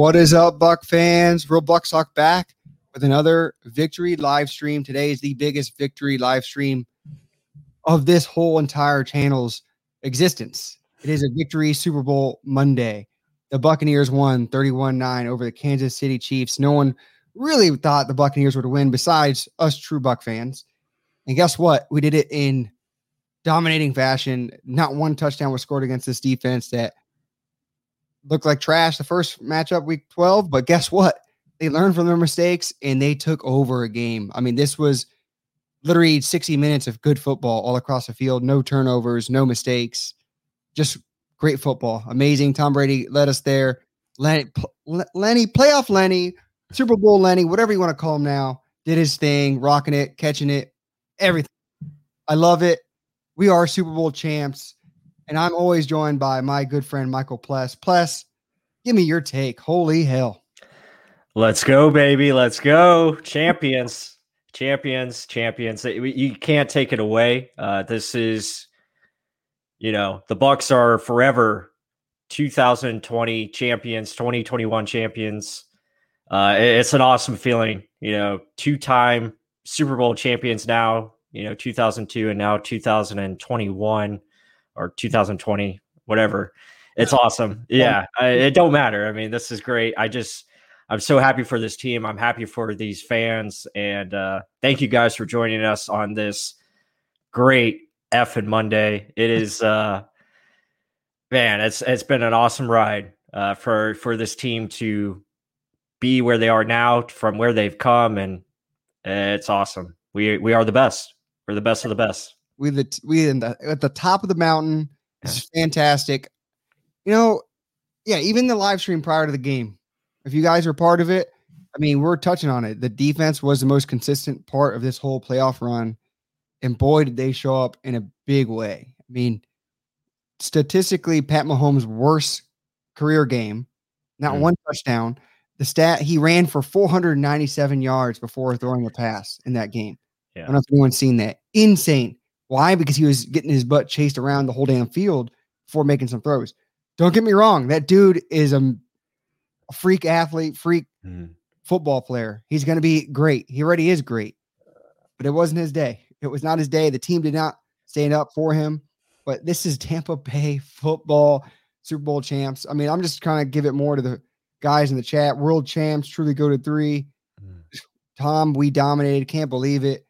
What is up, Buck fans? Real Buck Talk back with another victory live stream. Today is the biggest victory live stream of this whole entire channel's existence. It is a victory Super Bowl Monday. The Buccaneers won 31 9 over the Kansas City Chiefs. No one really thought the Buccaneers would win besides us true Buck fans. And guess what? We did it in dominating fashion. Not one touchdown was scored against this defense that looked like trash the first matchup, week 12. But guess what? They learned from their mistakes and they took over a game. I mean, this was literally 60 minutes of good football all across the field. No turnovers, no mistakes. Just great football. Amazing. Tom Brady led us there. Lenny, Lenny playoff Lenny, Super Bowl Lenny, whatever you want to call him now, did his thing, rocking it, catching it, everything. I love it. We are Super Bowl champs. And I'm always joined by my good friend Michael Pless. Pless, give me your take. Holy hell. Let's go, baby. Let's go. Champions, champions, champions. You can't take it away. Uh, this is, you know, the Bucs are forever 2020 champions, 2021 champions. Uh, it's an awesome feeling, you know, two time Super Bowl champions now, you know, 2002 and now 2021 or 2020, whatever. It's awesome. Yeah, I, it don't matter. I mean, this is great. I just I'm so happy for this team. I'm happy for these fans, and uh, thank you guys for joining us on this great F and Monday. It is, uh, man, it's it's been an awesome ride uh, for for this team to be where they are now, from where they've come, and it's awesome. We we are the best. We're the best of the best we the we in the at the top of the mountain. It's fantastic. You know, yeah, even the live stream prior to the game. If you guys are part of it, I mean, we're touching on it. The defense was the most consistent part of this whole playoff run. And boy, did they show up in a big way. I mean, statistically, Pat Mahomes' worst career game, not mm. one touchdown. The stat he ran for 497 yards before throwing a pass in that game. Yeah. I don't know if anyone's seen that. Insane. Why? Because he was getting his butt chased around the whole damn field before making some throws. Don't get me wrong. That dude is a, freak athlete, freak mm. football player. He's going to be great. He already is great, but it wasn't his day. It was not his day. The team did not stand up for him. But this is Tampa Bay football, Super Bowl champs. I mean, I'm just kind of give it more to the guys in the chat. World champs, truly go to three. Mm. Tom, we dominated. Can't believe it.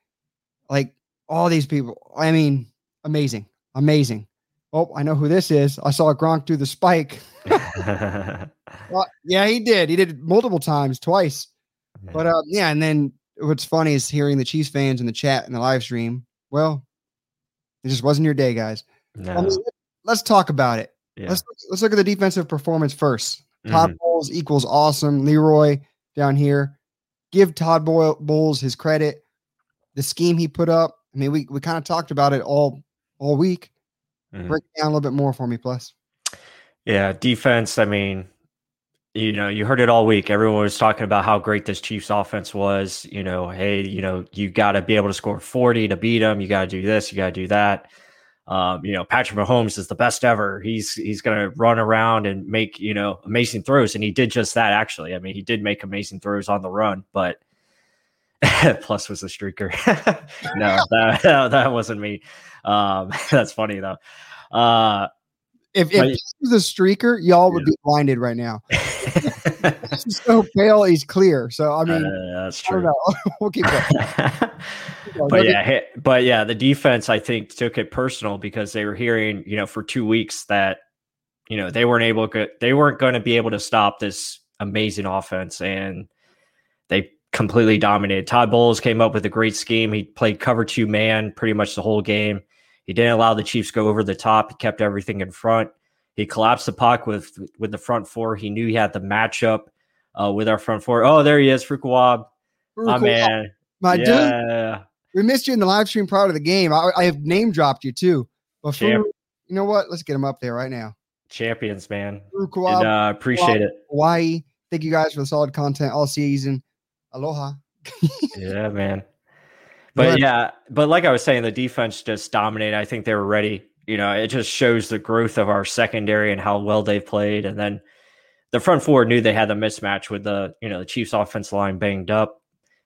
Like all these people. I mean, amazing, amazing. Oh, I know who this is. I saw Gronk do the spike. well, yeah, he did. He did multiple times, twice. Yeah. But uh, yeah, and then what's funny is hearing the Chiefs fans in the chat in the live stream. Well, it just wasn't your day, guys. No. I mean, let's talk about it. Yeah. Let's let's look at the defensive performance first. Todd mm-hmm. Bowles equals awesome. Leroy down here. Give Todd Bowles his credit. The scheme he put up, I mean, we, we kind of talked about it all all week. Mm-hmm. Break down a little bit more for me, plus. Yeah, defense. I mean, you know, you heard it all week. Everyone was talking about how great this Chiefs offense was. You know, hey, you know, you got to be able to score 40 to beat them. You got to do this, you got to do that. Um, you know, Patrick Mahomes is the best ever. He's he's going to run around and make, you know, amazing throws and he did just that actually. I mean, he did make amazing throws on the run, but Pless was a streaker. no, that, that wasn't me. Um, that's funny though. Uh, if, if he was a streaker, y'all would yeah. be blinded right now. he's so pale, he's clear. So I mean, uh, that's true. we'll keep going. but yeah, but yeah, the defense I think took it personal because they were hearing, you know, for two weeks that you know they weren't able to, they weren't going to be able to stop this amazing offense, and completely dominated. Todd Bowles came up with a great scheme. He played cover two man pretty much the whole game. He didn't allow the Chiefs go over the top. He kept everything in front. He collapsed the puck with with the front four. He knew he had the matchup uh, with our front four. Oh, there he is, Fukuwab. My man. My yeah. dude. We missed you in the live stream prior to the game. I, I have name dropped you too. But Champ- you know what? Let's get him up there right now. Champions, man. And, uh, appreciate it. Hawaii. Thank you guys for the solid content all season. Aloha. yeah, man. But yeah, but like I was saying, the defense just dominated. I think they were ready. You know, it just shows the growth of our secondary and how well they've played. And then the front four knew they had the mismatch with the you know the Chiefs' offensive line banged up.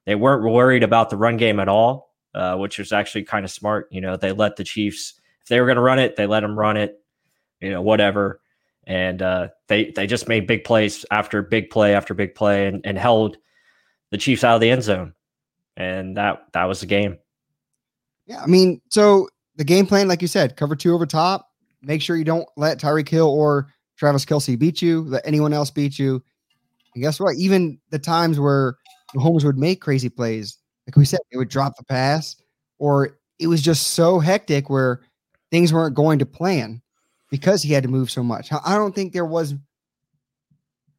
They weren't worried about the run game at all, uh, which was actually kind of smart. You know, they let the Chiefs if they were going to run it, they let them run it. You know, whatever, and uh, they they just made big plays after big play after big play and, and held the Chiefs out of the end zone, and that that was the game. Yeah, I mean, so the game plan, like you said, cover two over top. Make sure you don't let Tyreek Hill or Travis Kelce beat you, let anyone else beat you. And guess what? Even the times where Mahomes would make crazy plays, like we said, it would drop the pass, or it was just so hectic where things weren't going to plan because he had to move so much. I don't think there was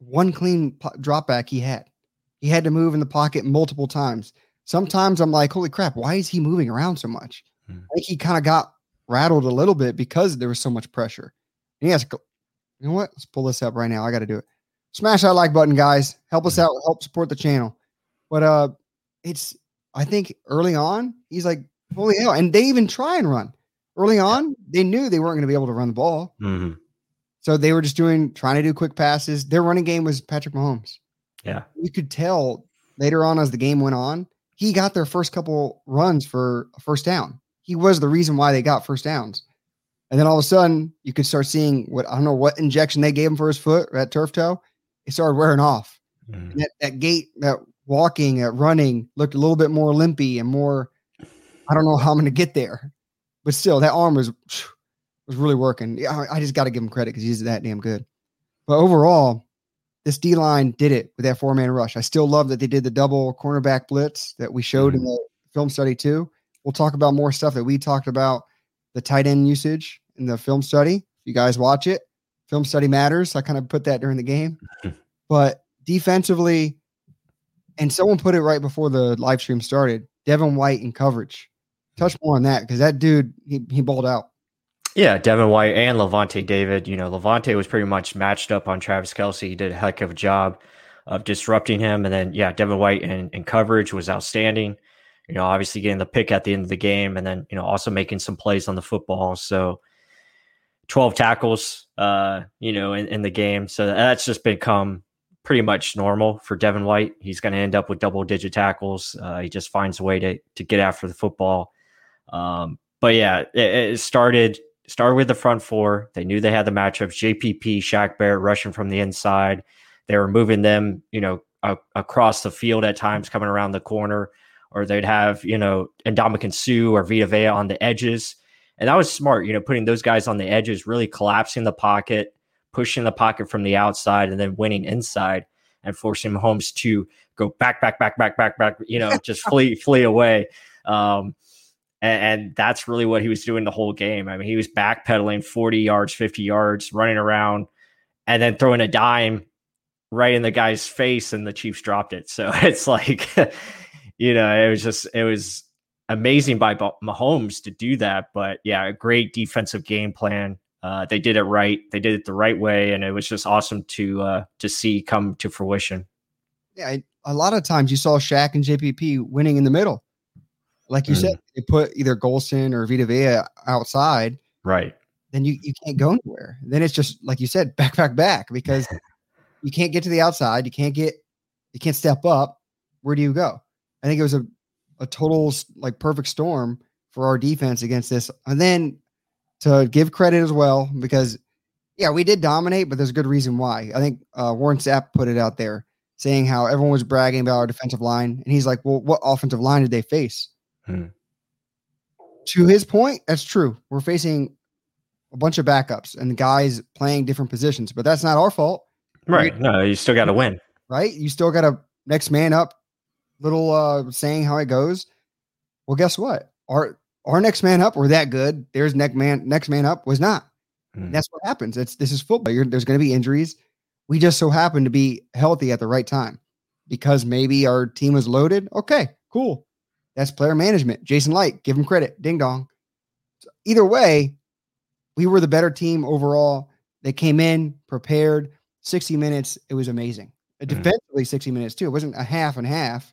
one clean drop back he had. He had to move in the pocket multiple times. Sometimes I'm like, holy crap, why is he moving around so much? Hmm. I think he kind of got rattled a little bit because there was so much pressure. And he has, you know what? Let's pull this up right now. I got to do it. Smash that like button, guys. Help us hmm. out. Help support the channel. But uh, it's I think early on he's like, holy hell! And they even try and run early on. They knew they weren't going to be able to run the ball, mm-hmm. so they were just doing trying to do quick passes. Their running game was Patrick Mahomes. Yeah, you could tell later on as the game went on he got their first couple runs for a first down. He was the reason why they got first downs. And then all of a sudden, you could start seeing what I don't know what injection they gave him for his foot, that turf toe. It started wearing off. Mm. That, that gait, that walking, that running looked a little bit more limpy and more. I don't know how I'm going to get there, but still, that arm was was really working. I, I just got to give him credit because he's that damn good. But overall, this D line did it with that four man rush. I still love that they did the double cornerback blitz that we showed mm-hmm. in the film study too. We'll talk about more stuff that we talked about the tight end usage in the film study. If you guys watch it, film study matters. I kind of put that during the game, but defensively, and someone put it right before the live stream started. Devin White in coverage. Touch more on that because that dude he he balled out. Yeah, Devin White and Lavonte David. You know, Lavonte was pretty much matched up on Travis Kelce. He did a heck of a job of disrupting him. And then, yeah, Devin White in coverage was outstanding. You know, obviously getting the pick at the end of the game and then, you know, also making some plays on the football. So 12 tackles, uh, you know, in, in the game. So that's just become pretty much normal for Devin White. He's going to end up with double digit tackles. Uh, he just finds a way to, to get after the football. Um, but yeah, it, it started started with the front four. They knew they had the matchups. JPP, Shaq Barrett rushing from the inside. They were moving them, you know, across the field at times, coming around the corner, or they'd have, you know, Ndamukong Suh or Vita Vea on the edges. And that was smart, you know, putting those guys on the edges, really collapsing the pocket, pushing the pocket from the outside, and then winning inside and forcing Mahomes to go back, back, back, back, back, back, you know, just flee, flee away. Um, and, and, that's really what he was doing the whole game. I mean, he was backpedaling 40 yards, 50 yards, running around, and then throwing a dime right in the guy's face, and the Chiefs dropped it. So it's like, you know, it was just, it was amazing by Mahomes to do that. But yeah, a great defensive game plan. Uh, they did it right. They did it the right way, and it was just awesome to uh, to see come to fruition. Yeah, a lot of times you saw Shaq and JPP winning in the middle. Like you mm. said, they put either Gholston or Vita Vea outside. Right. Then you, you can't go anywhere. Then it's just like you said, back, back, back, because you can't get to the outside. You can't get, you can't step up. Where do you go? I think it was a, a total like perfect storm for our defense against this. And then to give credit as well, because yeah, we did dominate, but there's a good reason why. I think uh, Warren Sapp put it out there saying how everyone was bragging about our defensive line. And he's like, well, what offensive line did they face? Hmm. To his point, that's true. We're facing a bunch of backups and guys playing different positions, but that's not our fault. Right. no, you still got to win. Right. You still got to next man up. Little uh saying how it goes. Well, guess what? Our our next man up were that good. There's next man next man up was not. Hmm. That's what happens. It's this is football. You're, there's going to be injuries. We just so happen to be healthy at the right time because maybe our team was loaded. Okay, cool. That's player management. Jason Licht, give him credit. Ding dong. So either way, we were the better team overall. They came in prepared. 60 minutes. It was amazing. Mm-hmm. Defensively, 60 minutes too. It wasn't a half and half.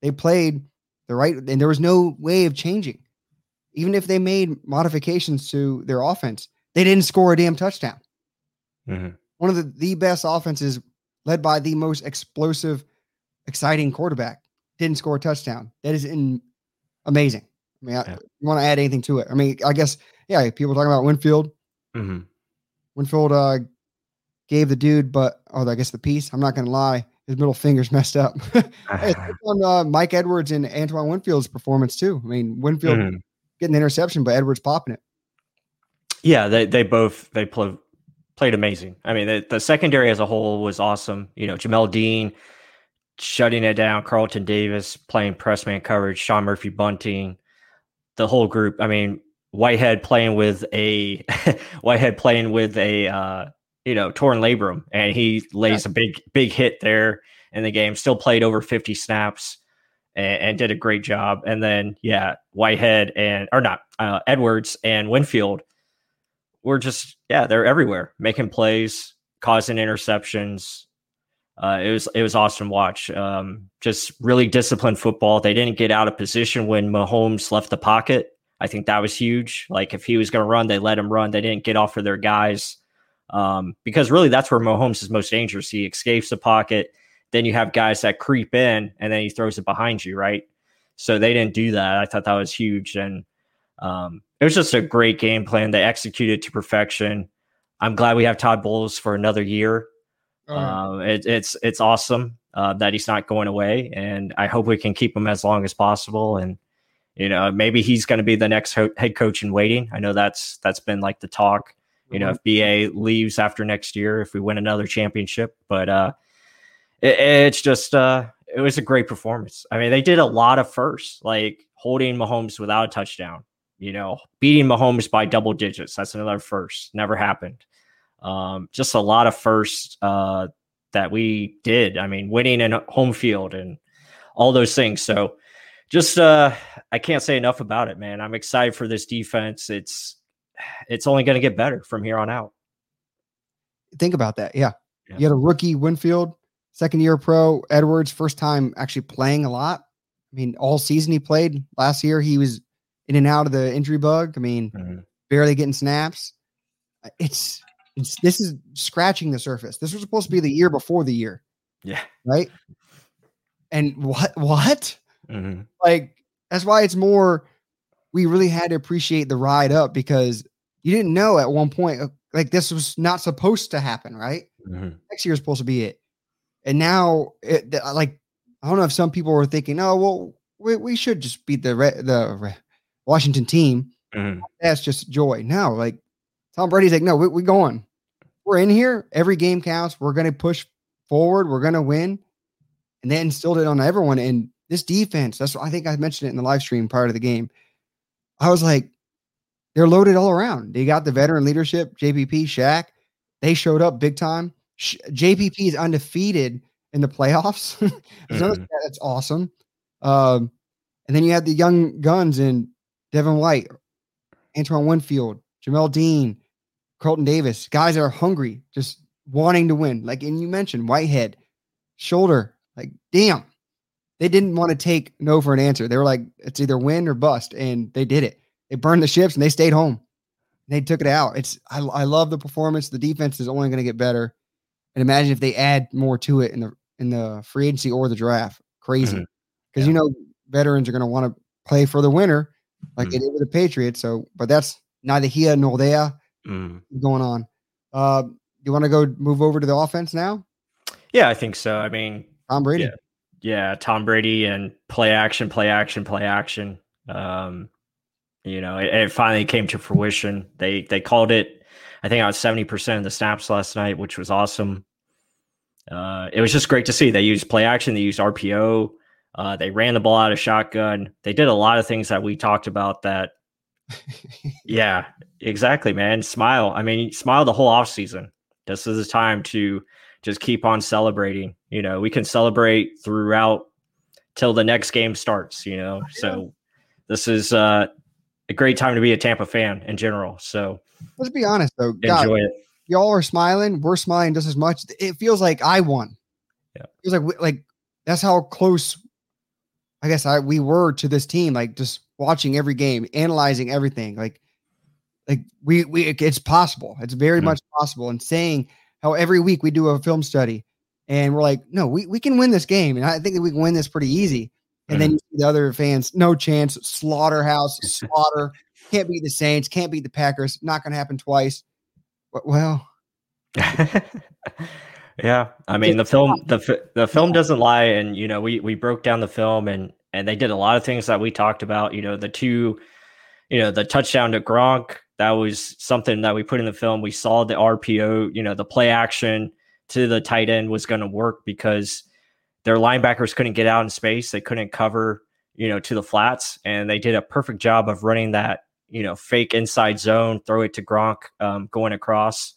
They played the right, and there was no way of changing. Even if they made modifications to their offense, they didn't score a damn touchdown. Mm-hmm. one of the, the best offenses led by the most explosive, exciting quarterback. Didn't score a touchdown. That is in, amazing. I mean, I, Yeah. you want to add anything to it? I mean, I guess, yeah, people talking about Winfield. Mhm. Winfield uh, gave the dude, but oh, I guess the piece. I'm not gonna lie, his middle finger's messed up. It's on uh, Mike Edwards and Antoine Winfield's performance too. I mean, Winfield Mhm. getting the interception, but Edwards popping it. Yeah, they they both they pl- played amazing. I mean, the, the secondary as a whole was awesome. You know, Jamel Dean shutting it down, Carlton Davis playing press man coverage, Sean Murphy Bunting, the whole group. I mean, Whitehead playing with a Whitehead playing with a uh, you know torn labrum, and he lays a big big hit there in the game. Still played over fifty snaps. And, and did a great job. And then, yeah, Whitehead and or not uh, Edwards and Winfield were just yeah they're everywhere making plays causing interceptions uh, it was it was awesome watch. Um, just really disciplined football. They didn't get out of position when Mahomes left the pocket. I think that was huge. Like if he was going to run they let him run. They didn't get off of their guys. Um, because really that's where Mahomes is most dangerous. He escapes the pocket. Then you have guys that creep in and then he throws it behind you right? So they didn't do that. I thought that was huge. And um, it was just a great game plan. They executed to perfection. I'm glad we have Todd Bowles for another year. Um, it, it's it's awesome uh, that he's not going away, and I hope we can keep him as long as possible. And you know, maybe he's going to be the next ho- head coach in waiting. I know that's that's been like the talk. You know, if BA leaves after next year, if we win another championship, but uh, it, it's just uh, it was a great performance. I mean, they did a lot of firsts, like holding Mahomes without a touchdown you know, beating Mahomes by double digits. That's another first. Never happened. Um, just a lot of firsts uh, that we did. I mean, winning in home field and all those things. So just uh, I can't say enough about it, man. I'm excited for this defense. It's it's only going to get better from here on out. Think about that. Yeah. Yeah. You had a rookie Winfield, second year pro, Edwards, first time actually playing a lot. I mean, all season he played. Last year he was in and out of the injury bug. I mean, Mhm. barely getting snaps. It's, it's this is scratching the surface. This was supposed to be the year before the year, Yeah. right? And what what? Mhm. Like that's why it's more we really had to appreciate the ride up because you didn't know at one point uh, like this was not supposed to happen, right? Mhm. Next year is supposed to be it. And now it like I don't know if some people were thinking, "Oh, well, we, we should just beat the Re- the Re- Washington team." Mhm. That's just joy. No, like Tom Brady's like, "No, we we going. We're in here. Every game counts. We're going to push forward. We're going to win." And they instilled it on everyone. And this defense, that's what I think I mentioned it in the live stream prior to the game. I was like, they're loaded all around. They got the veteran leadership, JPP, Shaq. They showed up big time. Sh- JPP is undefeated in the playoffs. Mhm. that's awesome. Um, and then you had the young guns in Devin White, Antoine Winfield, Jamel Dean, Carlton Davis, guys that are hungry, just wanting to win. Like, and you mentioned Whitehead, shoulder, like, damn. They didn't want to take no for an answer. They were like, it's either win or bust. And they did it. They burned the ships and they stayed home. They took it out. It's I, I love the performance. The defense is only going to get better. And imagine if they add more to it in the in the free agency or the draft. Crazy. Mhm. Because Yeah. you know veterans are going to want to play for the winner, like Mhm. they did with the Patriots. So, but that's neither here nor there Mhm. going on. Uh, you want to go move over to the offense now? Yeah, I think so. I mean, Tom Brady. Yeah. yeah, Tom Brady and play action, play action, play action. Um, you know, it, it finally came to fruition. They they called it. I think I was seventy percent of the snaps last night, which was awesome. Uh, it was just great to see. They used play action. They used RPO. Uh, they ran the ball out of shotgun. They did a lot of things that we talked about. That, yeah, exactly, man. Smile. I mean, smile the whole off season. This is the time to just keep on celebrating. You know, we can celebrate throughout till the next game starts, you know. So this is uh, a great time to be a Tampa fan in general. So Let's be honest though. God, enjoy it. y'all are smiling. We're smiling just as much. It feels like I won. Yeah. It feels like like that's how close. I guess I we were to this team. Like just watching every game, analyzing everything. Like, like we we it's possible. It's very Mhm. much possible. And saying how every week we do a film study and we're like, no, we, we can win this game. And I think that we can win this pretty easy. And mm-hmm. then you see the other fans, no chance, slaughterhouse, slaughter, can't beat the Saints, can't beat the Packers, not going to happen twice. But well, yeah, I mean the film the the film doesn't lie, and you know we we broke down the film and and they did a lot of things that we talked about. You know the two, you know the touchdown to Gronk that was something that we put in the film. We saw the RPO, you know the play action to the tight end was going to work because their linebackers couldn't get out in space. They couldn't cover, you know, to the flats, and they did a perfect job of running that, you know, fake inside zone, throw it to Gronk um, going across,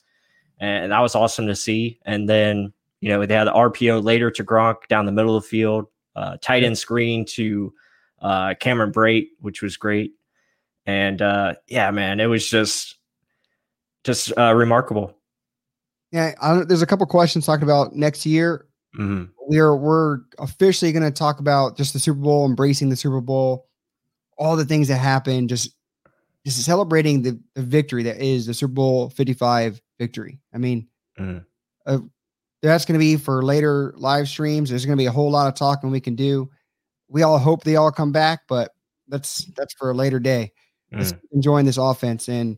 and that was awesome to see. And then, you know, they had the RPO later to Gronk down the middle of the field, uh, tight end screen to uh, Cameron Brate, which was great. And uh, yeah, man, it was just just uh, remarkable. Yeah, I, there's a couple questions talking about next year. Mm-hmm. We're we're officially going to talk about just the Super Bowl, embracing the Super Bowl, all the things that happened, just just celebrating the, the victory that is the Super Bowl 55 victory. I mean, mm-hmm. uh, that's going to be for later live streams. There's going to be a whole lot of talking we can do. We all hope they all come back, but that's that's for a later day. Mm. enjoying this offense and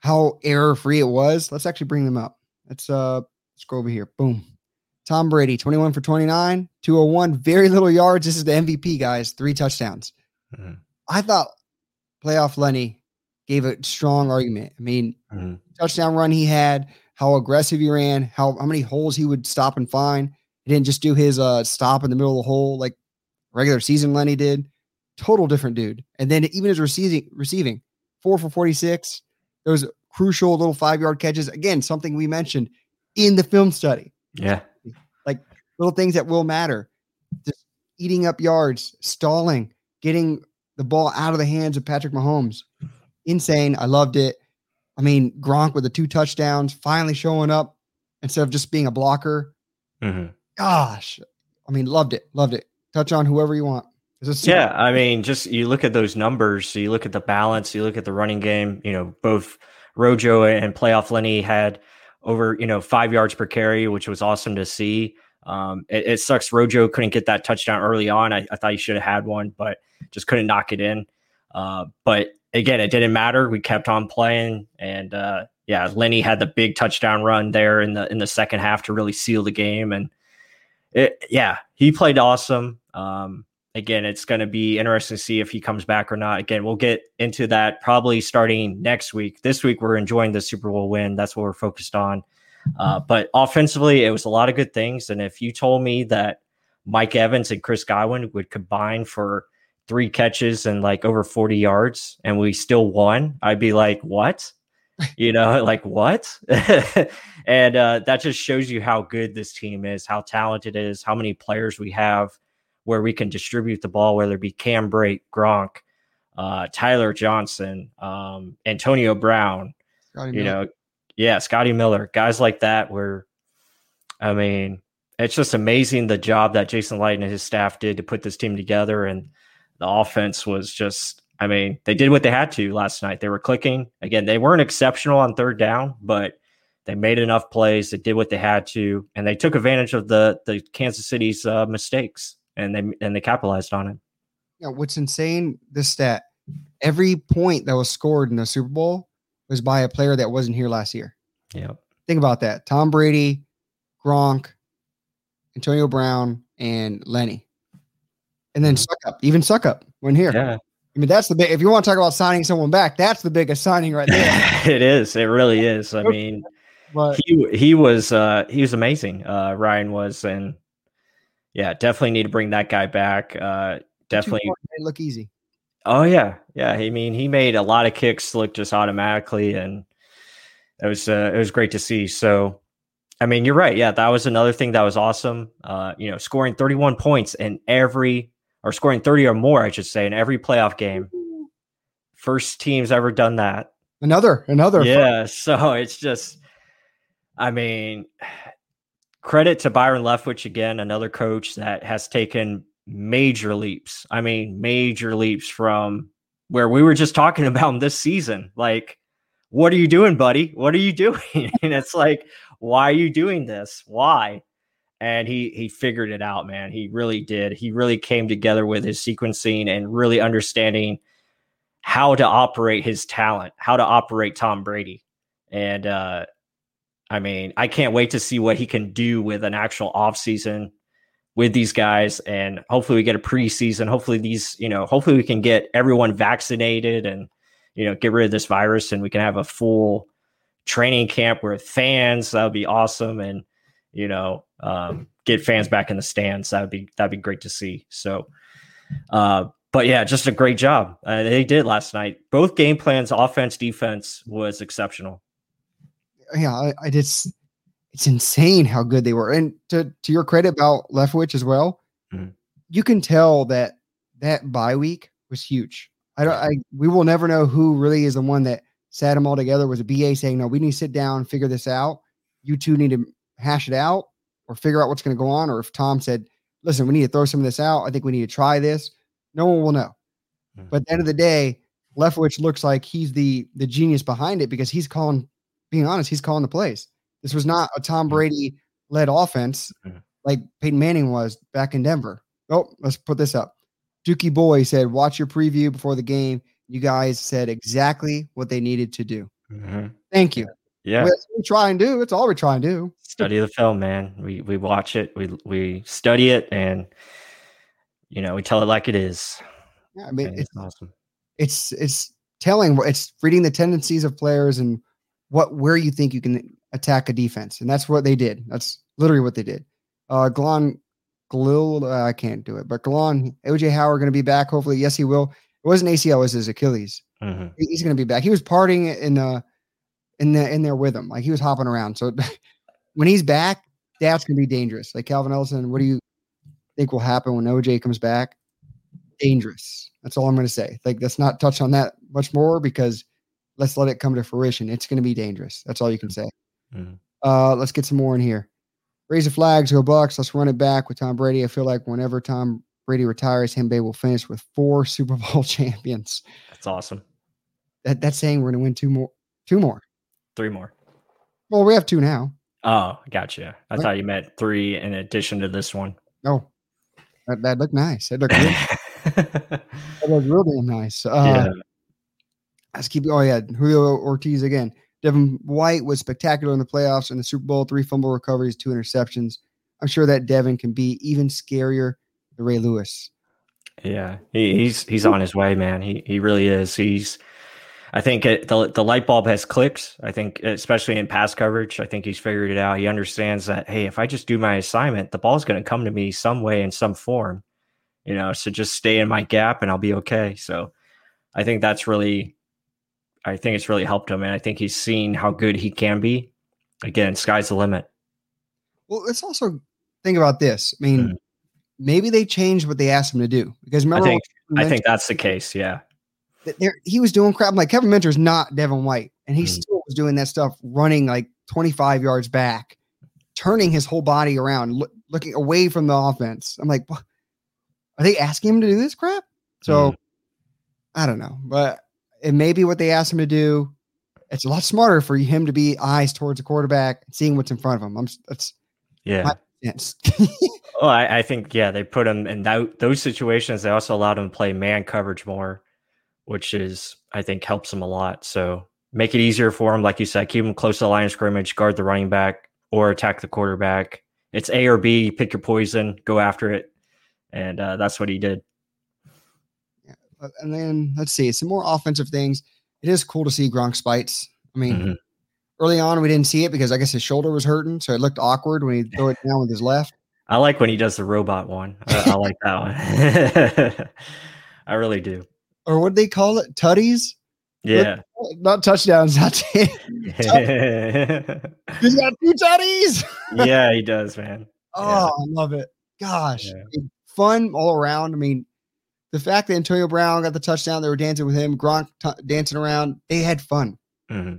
how error free it was. Let's actually bring them up. Let's uh let's go over here. Boom. Tom Brady, 21 for 29, 201, very little yards. This is the MVP, guys. Three touchdowns. Mm-hmm. I thought playoff Lenny gave a strong argument. I mean, mm-hmm. Touchdown run he had, how aggressive he ran, how, how many holes he would stop and find. He didn't just do his uh stop in the middle of the hole like regular season Lenny did. Total different dude. And then even his receiving receiving, four for 46. Those crucial little five yard catches. Again, something we mentioned in the film study. Yeah. Like little things that will matter. Just eating up yards, stalling, getting the ball out of the hands of Patrick Mahomes. Insane. I loved it. I mean, Gronk with the two touchdowns, finally showing up instead of just being a blocker. Mm-hmm. Gosh. I mean, loved it. Loved it. Touch on whoever you want. Yeah, I mean, just you look at those numbers, you look at the balance, you look at the running game, you know, both Rojo and playoff Lenny had over, you know, five yards per carry, which was awesome to see. Um, it, it, sucks Rojo couldn't get that touchdown early on. I, I thought he should have had one, but just couldn't knock it in. Uh, but again, it didn't matter. We kept on playing, and uh, yeah, Lenny had the big touchdown run there in the in the second half to really seal the game. And it, yeah, he played awesome. Um, again, it's going to be interesting to see if he comes back or not. Again, we'll get into that probably starting next week. This week, we're enjoying the Super Bowl win. That's what we're focused on. Uh, but offensively, it was a lot of good things. And if you told me that Mike Evans and Chris Godwin would combine for three catches and like over 40 yards and we still won, I'd be like, what? you know, like what? and uh, that just shows you how good this team is, how talented it is, how many players we have where we can distribute the ball, whether it be Cam Brate, Gronk, uh, Tyler Johnson, um, Antonio Brown, Scotty you Miller. know, yeah, Scotty Miller, guys like that. Where, I mean, it's just amazing the job that Jason Licht and his staff did to put this team together, and the offense was just. I mean, they did what they had to last night. They were clicking again. They weren't exceptional on third down, but they made enough plays. They did what they had to, and they took advantage of the the Kansas City's uh, mistakes and they and they capitalized on it. Yeah, what's insane this stat every point that was scored in the Super Bowl was by a player that wasn't here last year. Yeah. Think about that. Tom Brady, Gronk, Antonio Brown, and Lenny. And then mm-hmm. Succop, even Succop when here. Yeah. I mean, that's the big if you want to talk about signing someone back, that's the biggest signing right there. it is. It really is. I mean, but he he was uh he was amazing. Uh Ryan was and yeah, definitely need to bring that guy back. Uh, definitely look easy. Oh yeah, yeah. I mean, he made a lot of kicks look just automatically, and it was uh, it was great to see. So, I mean, you're right. Yeah, that was another thing that was awesome. Uh, you know, scoring 31 points in every or scoring 30 or more, I should say, in every playoff game. First team's ever done that. Another, another. Yeah. So it's just, I mean, credit to Byron Leftwich again, another coach that has taken major leaps. I mean, major leaps from where we were just talking about him this season. Like, what are you doing, buddy? What are you doing? and it's like, why are you doing this? Why? And he he figured it out, man. He really did. He really came together with his sequencing and really understanding how to operate his talent, how to operate Tom Brady. And uh I mean, I can't wait to see what he can do with an actual offseason with these guys. And hopefully we get a preseason. Hopefully these, you know, hopefully we can get everyone vaccinated and, you know, get rid of this virus and we can have a full training camp with fans. That would be awesome. And, you know, um, get fans back in the stands. That would be, that'd be great to see. So, uh, but yeah, just a great job. Uh, they did last night. Both game plans, offense, defense was exceptional yeah, I, I just it's insane how good they were. And to to your credit about Leftwich as well, mm-hmm. you can tell that that bye week was huge. I don't. I we will never know who really is the one that sat them all together. Was a BA saying, "No, we need to sit down, figure this out. You two need to hash it out, or figure out what's going to go on." Or if Tom said, "Listen, we need to throw some of this out. I think we need to try this." No one will know. Mm-hmm. But at the end of the day, Leftwich looks like he's the the genius behind it because he's calling being honest, he's calling the plays. This was not a Tom Brady led offense mm-hmm. like Peyton Manning was back in Denver. Oh, let's put this up. Dookie Boy said, Watch your preview before the game. You guys said exactly what they needed to do. Mm-hmm. Thank you. Yeah. we try and do. It's all we try and do. Study the film, man. We we watch it, we we study it, and you know, we tell it like it is. Yeah, I mean, it's, it's awesome. It's it's telling. It's reading the tendencies of players and what where you think you can attack a defense, and that's what they did. That's literally what they did. Uh, Glon, Glil, uh, I can't do it, but Glon, OJ Howard going to be back. Hopefully, yes, he will. It wasn't ACL, it was his Achilles. Mm-hmm. He's going to be back. He was partying in the in the in there with him, like he was hopping around. So when he's back, that's going to be dangerous. Like Calvin Ellison, what do you think will happen when OJ comes back? Dangerous. That's all I'm going to say. Like let's not touch on that much more because let's let it come to fruition. It's going to be dangerous. That's all you can say. Mm-hmm. Uh, let's get some more in here. Raise the flags, go Bucs. Let's run it back with Tom Brady. I feel like whenever Tom Brady retires, him Bay will finish with four Super Bowl champions. That's awesome. That, that's saying we're going to win two more, two more, three more. Well, we have two now. Oh, gotcha. I thought you meant three in addition to this one. Oh, that, that looked nice. It looked really, that looked really nice. Uh, yeah. Let's keep. Oh yeah, Julio Ortiz again. Devin White was spectacular in the playoffs and the Super Bowl. Three fumble recoveries, two interceptions. I'm sure that Devin can be even scarier than Ray Lewis. Yeah, he, he's he's on his way, man. He he really is. He's. I think it, the the light bulb has clicked. I think, especially in pass coverage, I think he's figured it out. He understands that hey, if I just do my assignment, the ball's going to come to me some way in some form. You know, so just stay in my gap and I'll be okay. So, I think that's really I think it's really helped him, and I think he's seen how good he can be. Again, sky's the limit. Well, let's also think about this. I mean, mm. maybe they changed what they asked him to do because remember, I think I think that's the case. Yeah, he was doing crap. like Kevin Minter is not Devin White, and he mm. still was doing that stuff, running like 25 yards back, turning his whole body around, look, looking away from the offense. I'm like, what? are they asking him to do this crap? So mm. I don't know, but it may be what they asked him to do. It's a lot smarter for him to be eyes towards the quarterback seeing what's in front of him. I'm that's yeah. oh, I, I, think yeah, they put him in that, those situations. They also allowed him to play man coverage more, which is I think helps him a lot. So make it easier for him, like you said, keep him close to the line of scrimmage, guard the running back, or attack the quarterback. It's A or B. Pick your poison, go after it, and uh, that's what he did. Uh, and then let's see some more offensive things. It is cool to see Gronk spites. I mean, mm-hmm. early on we didn't see it because I guess his shoulder was hurting, so it looked awkward when he threw it down with his left. I like when he does the robot one. I, I like that one. I really do. Or what do they call it? Tutties? Yeah. Not touchdowns. Not He's got two tutties. yeah, he does, man. Oh, yeah. I love it. Gosh. Yeah. Fun all around. I mean, the fact that Antonio Brown got the touchdown, they were dancing with him, Gronk t- dancing around, they had fun. Mm-hmm.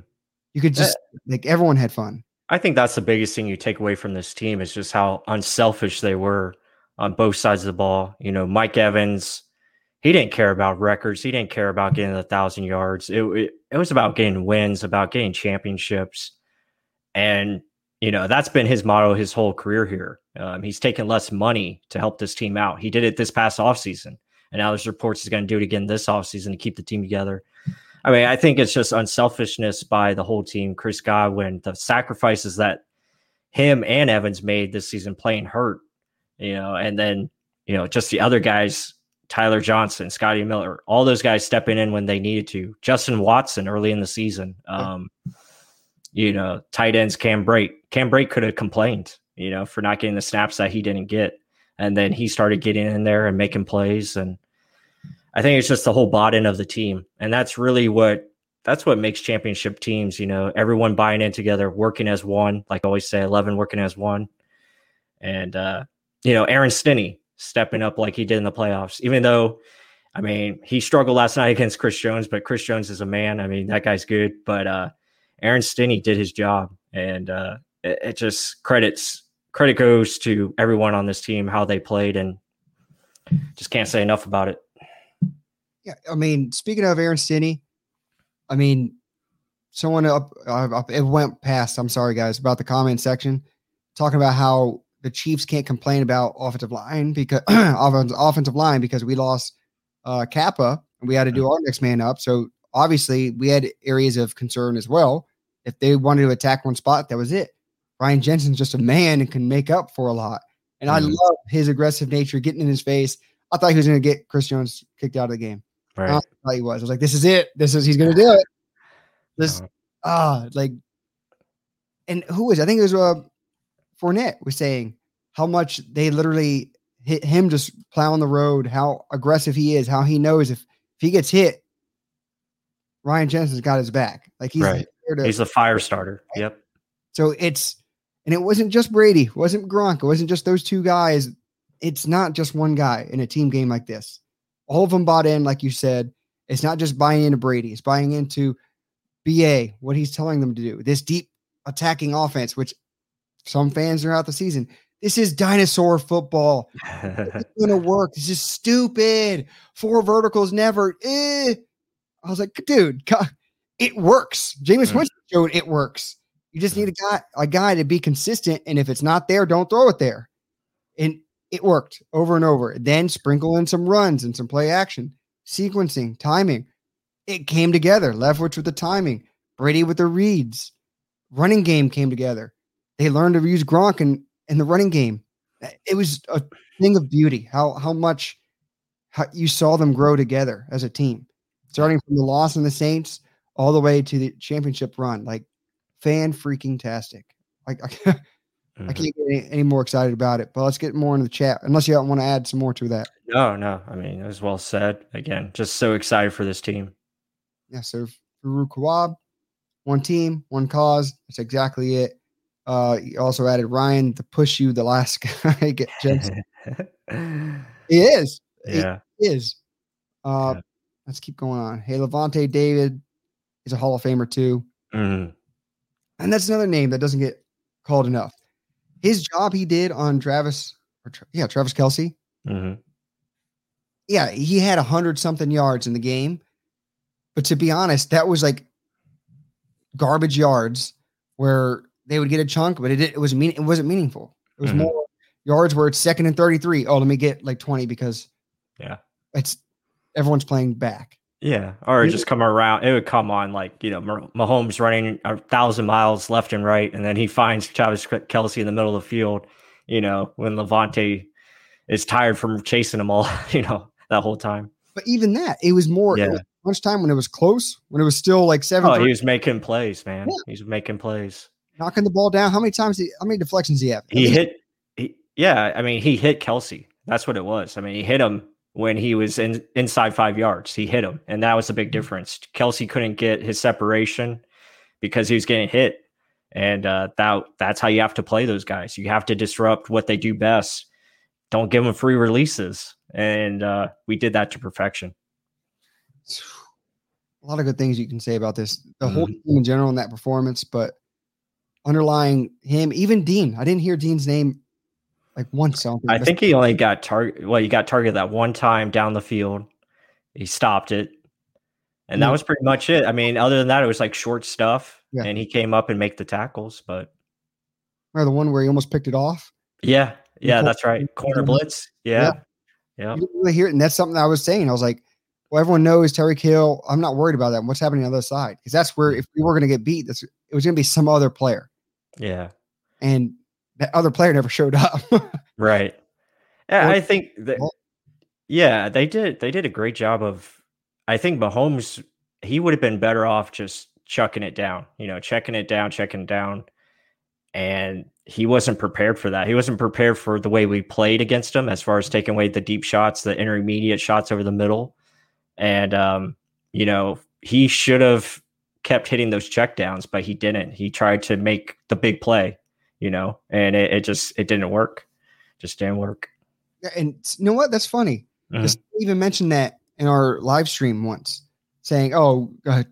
You could just uh, like everyone had fun. I think that's the biggest thing you take away from this team is just how unselfish they were on both sides of the ball. You know, Mike Evans, he didn't care about records. He didn't care about getting a thousand yards. It, it, it was about getting wins, about getting championships. And you know, that's been his motto his whole career here. Um, he's taken less money to help this team out. He did it this past offseason. And now there's reports he's going to do it again this offseason to keep the team together. I mean, I think it's just unselfishness by the whole team. Chris Godwin, the sacrifices that him and Evans made this season playing hurt, you know, and then, you know, just the other guys, Tyler Johnson, Scotty Miller, all those guys stepping in when they needed to. Justin Watson early in the season. Um, you know, tight ends Cam Brate. Cam Brate could have complained, you know, for not getting the snaps that he didn't get. And then he started getting in there and making plays. And I think it's just the whole bought in of the team. And that's really what that's what makes championship teams, you know, everyone buying in together, working as one. Like I always say, 11 working as one. And, uh, you know, Aaron Stinnie stepping up like he did in the playoffs, even though, I mean, he struggled last night against Chris Jones, but Chris Jones is a man. I mean, that guy's good. But uh, Aaron Stinnie did his job. And uh, it, it just credits, credit goes to everyone on this team, how they played. And just can't say enough about it. Yeah. I mean, speaking of Aaron Stinnie, I mean, someone up, up it went past. I'm sorry, guys, about the comment section talking about how the Chiefs can't complain about offensive line because offensive line because we lost uh, Cappa and we had to do our next man up. So obviously we had areas of concern as well. If they wanted to attack one spot, that was it. Ryan Jensen's just a man and can make up for a lot. And mm-hmm. I love his aggressive nature, getting in his face. I thought he was going to get Chris Jones kicked out of the game. Right. I thought he was. I was like, this is it. This is he's going to do it. This ah uh, like, and who was? I think it was uh Fournette was saying how much they literally hit him just plowing the road, how aggressive he is, how he knows if, if he gets hit, Ryan Jensen's got his back. Like he's right. to, he's a fire starter. Right? Yep. So it's and it wasn't just Brady, it wasn't Gronk, it wasn't just those two guys. It's not just one guy in a team game like this. All of them bought in, like you said. It's not just buying into Brady, it's buying into BA, what he's telling them to do. This deep attacking offense, which some fans throughout the season. This is dinosaur football. it's going to work. This is stupid. Four verticals never. Eh. I was like, dude, it works. Jameis mm. Winston showed it works. You just need a guy, a guy to be consistent. And if it's not there, don't throw it there. And it worked over and over. Then sprinkle in some runs and some play action, sequencing, timing. It came together. Leftwich with the timing, Brady with the reads, running game came together. They learned to use Gronk in, in the running game. It was a thing of beauty. How how much how you saw them grow together as a team, starting from the loss in the Saints all the way to the championship run. Like fan freaking tastic. I, I, mm-hmm. I can't get any, any, more excited about it. But let's get more into the chat. Unless you want to add some more to that. No, no. I mean, it was well said. Again, just so excited for this team. Yeah. So Farouk Kawab, one team, one cause. That's exactly it. Uh, you also added Ryan to push you the last guy get Jensen. he is. Yeah. He is. Uh, yeah. Let's keep going on. Hey, Lavonte David is a Hall of Famer too. Mm. And that's another name that doesn't get called enough. His job he did on Travis, or, yeah, Travis Kelce. Mm-hmm. Yeah, he had a hundred something yards in the game. But to be honest, that was like garbage yards where they would get a chunk, but it, it was mean it wasn't meaningful. It was mm-hmm. more yards where it's second and 33. Oh, let me get like 20 because yeah, it's everyone's playing back. Yeah, or just come around. It would come on like you know Mahomes running a thousand miles left and right, and then he finds Travis Kelce in the middle of the field. You know when Lavonte is tired from chasing him all. You know that whole time. But even that, it was more. Yeah. Was time when it was close, when it was still like seven. Oh, he was making plays, man. Yeah. He was making plays knocking the ball down. How many times? He, how many deflections he have? He hit. He, yeah, I mean, he hit Kelce. That's what it was. I mean, he hit him when he was in, inside five yards. He hit him, and that was a big difference. Kelce couldn't get his separation because he was getting hit, and uh, that that's how you have to play those guys. You have to disrupt what they do best. Don't give them free releases, and uh, we did that to perfection. A lot of good things you can say about this. The mm-hmm. whole team in general in that performance, but underlying him, even Dean. I didn't hear Dean's name like once. I, I think he only got target. Well, he got targeted that one time down the field. He stopped it, and that hmm. was pretty much it. I mean, other than that, it was like short stuff, yeah. and he came up and make the tackles. But or the one where he almost picked it off. Yeah, yeah, that's right. Corner mm-hmm. blitz. Yeah, yeah. You really hear it, and that's something I was saying. I was like, well, everyone knows Tyreek Hill. I'm not worried about that. What's happening on the other side? Because that's where hmm. if we were going to get beat, that's it was going to be some other player. Yeah, and that other player never showed up. right. Yeah, I think that. Yeah, they did. They did a great job of. I think Mahomes. He would have been better off just chucking it down. You know, checking it down, checking it down, and he wasn't prepared for that. He wasn't prepared for the way we played against him, as far as taking away the deep shots, the intermediate shots over the middle, and um, you know, he should have kept hitting those checkdowns, but he didn't. He tried to make the big play, you know, and it, it just it didn't work. Just didn't work. And you know what? That's funny. Mm-hmm. Even mentioned that in our live stream once, saying, "Oh, uh,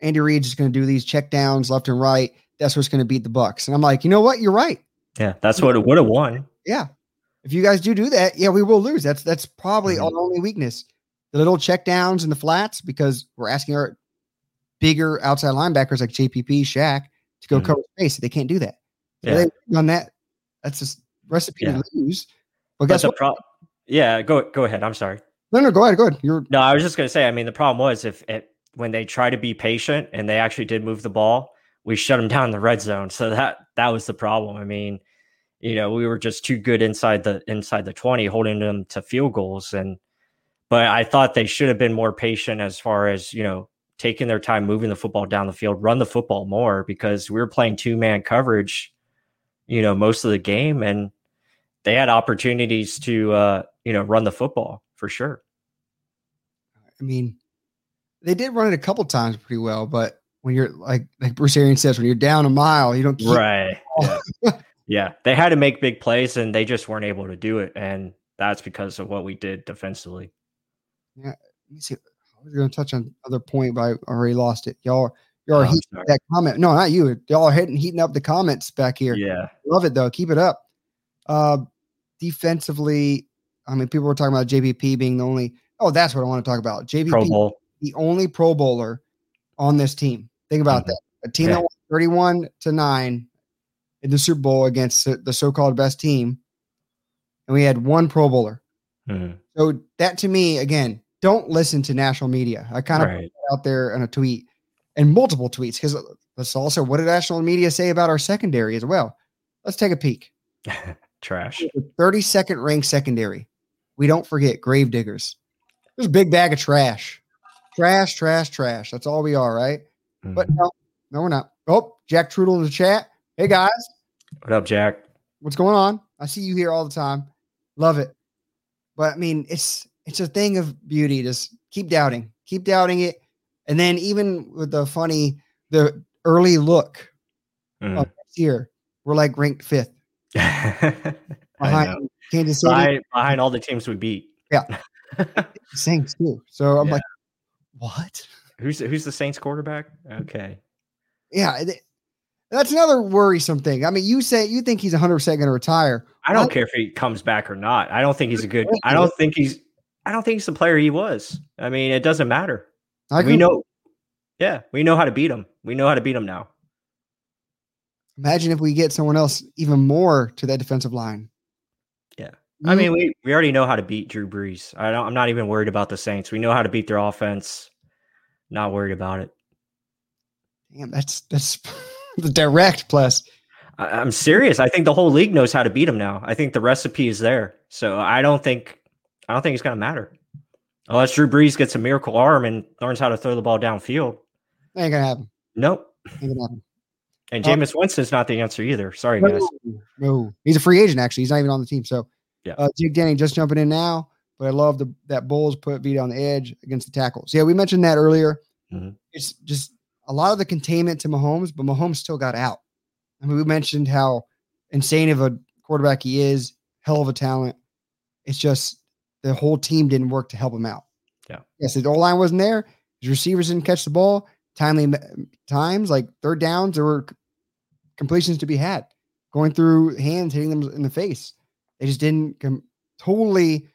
Andy Reid's just going to do these checkdowns left and right. That's what's going to beat the Bucs." And I'm like, you know what? You're right. Yeah, that's what it would have won. Yeah, if you guys do do that, yeah, we will lose. That's that's probably mm-hmm. our only weakness. The little checkdowns and the flats because we're asking our bigger outside linebackers like JPP, Shaq to go mm-hmm. cover space. They can't do that. So yeah. on that, that's just recipe yeah. to lose. But, but guess what? Pro- yeah, go go ahead. I'm sorry. No, no, go ahead. Go ahead. You're no. I was just going to say. I mean, the problem was if it, when they try to be patient and they actually did move the ball, we shut them down in the red zone. So that that was the problem. I mean, you know, we were just too good inside the inside the twenty, holding them to field goals. And but I thought they should have been more patient as far as you know taking their time moving the football down the field, run the football more because we were playing two man coverage, you know, most of the game and they had opportunities to uh, you know run the football for sure. I mean, they did run it a couple times pretty well, but when you're like like Bruce Arians says, when you're down a mile, you don't right. Yeah. yeah, they had to make big plays, and they just weren't able to do it, and that's because of what we did defensively. Yeah, let me see. I was going to touch on other point, but I already lost it. Y'all, y'all are oh, heating that comment. No, not you. Y'all are hitting heating up the comments back here. Yeah, love it though. Keep it up. Uh, defensively, I mean, people were talking about JPP being the only. Oh, that's what I want to talk about. JPP, the only Pro Bowler on this team. Think about mm-hmm. that. A team yeah. that won 31 to 9 in the Super Bowl against the so called best team. And we had one Pro Bowler. Mm-hmm. So that to me, again, don't listen to national media. I kind of right. out there in a tweet and multiple tweets because let's also what did national media say about our secondary as well? Let's take a peek. Trash. 32nd ranked secondary. We don't forget Gravediggers. There's a big bag of trash. Trash, trash, trash. That's all we are, right? Mm-hmm. But no, no, we're not. Oh, Jack Trudel in the chat. Hey guys. What up, Jack? What's going on? I see you here all the time. Love it. But I mean, it's it's a thing of beauty. Just keep doubting, keep doubting it. And then even with the funny, the early look mm. of next year, we're like ranked fifth. behind Kansas City. Behind, behind, all the teams we beat. Yeah. Saints too. So I'm yeah. like, what? Who's who's the Saints quarterback? Okay. Yeah, that's another worrisome thing. I mean, you say you think he's 100 percent going to retire. I don't care if he comes back or not. I don't think he's a good. I don't think he's. I don't think he's the player he was. I mean, it doesn't matter. I we know. Yeah, we know how to beat him. We know how to beat him now. Imagine if we get someone else even more to that defensive line. Yeah. I mm. mean, we, we already know how to beat Drew Brees. I don't, I'm not even worried about the Saints. We know how to beat their offense. Not worried about it. Damn, that's that's the direct plus. I, am serious. I think the whole league knows how to beat him now. I think the recipe is there. So I don't think I don't think it's gonna matter. Unless Drew Brees gets a miracle arm and learns how to throw the ball downfield. Ain't gonna happen. Nope. Ain't gonna happen. And um, Jameis Winston's not the answer either. Sorry, no, guys. No, he's a free agent. Actually, he's not even on the team. So, yeah, uh, Jake Denny just jumping in now. But I love the that Bowles put Vita on the edge against the tackles. Yeah, we mentioned that earlier. Mm-hmm. It's just a lot of the containment to Mahomes, but Mahomes still got out. I mean, we mentioned how insane of a quarterback he is, hell of a talent. It's just the whole team didn't work to help him out. Yeah. Yes, the O line wasn't there. His receivers didn't catch the ball timely times, like third downs, there were completions to be had, going through hands, hitting them in the face. They just didn't com- totally